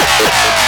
Thank you.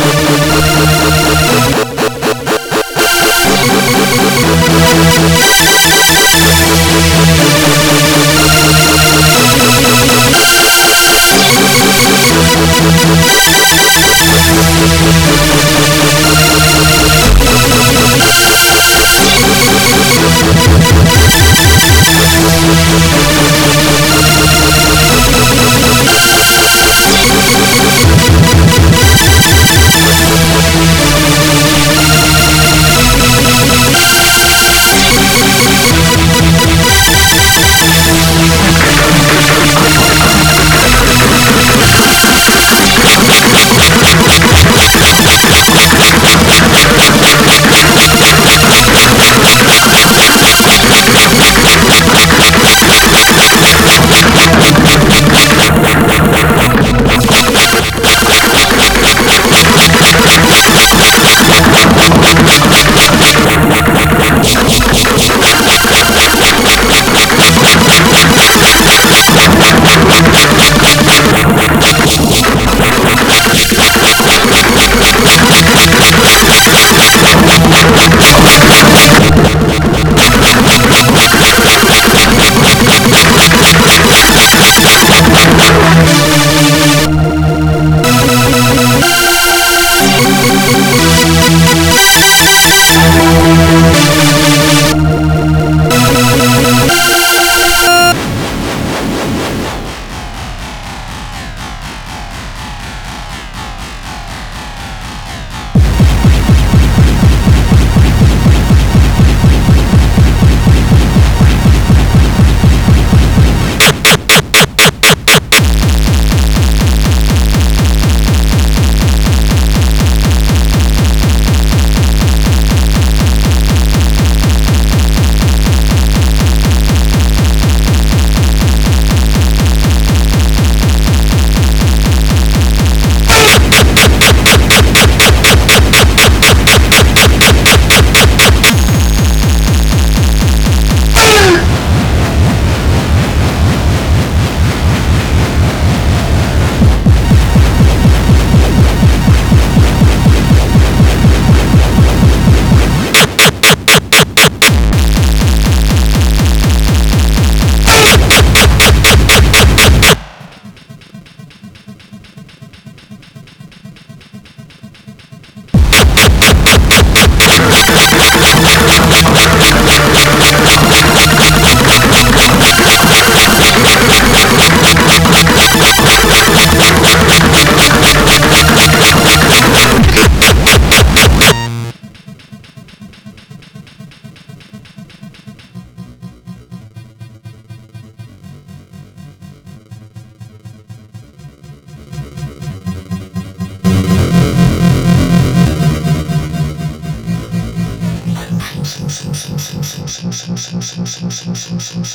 Yes, yes,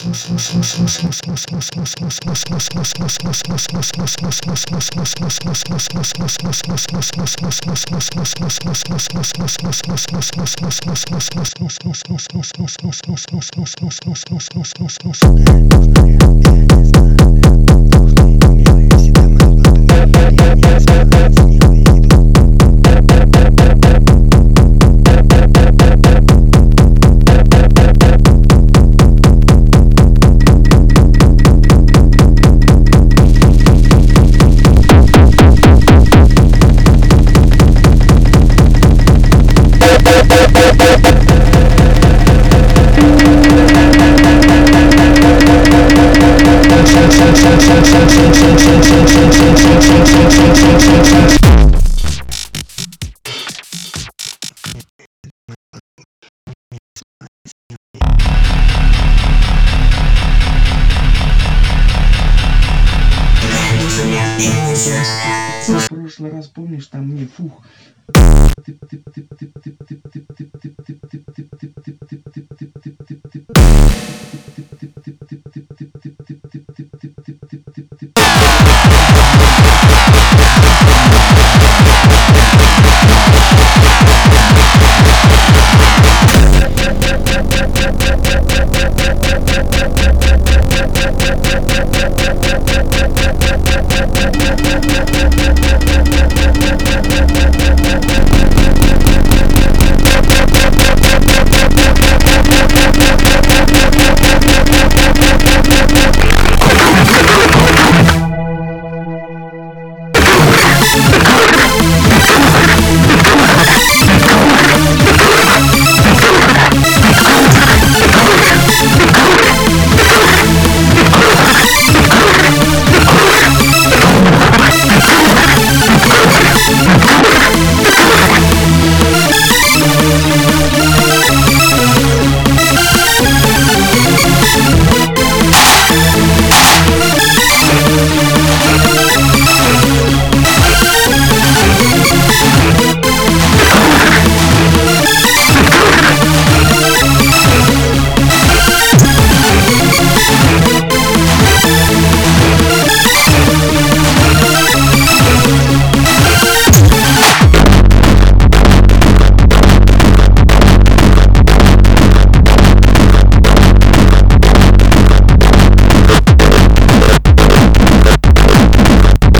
В прошлый раз помнишь, там не фух. Ты, ты, ты, ты, ты, ты, ты, ты, ты, ты, ты,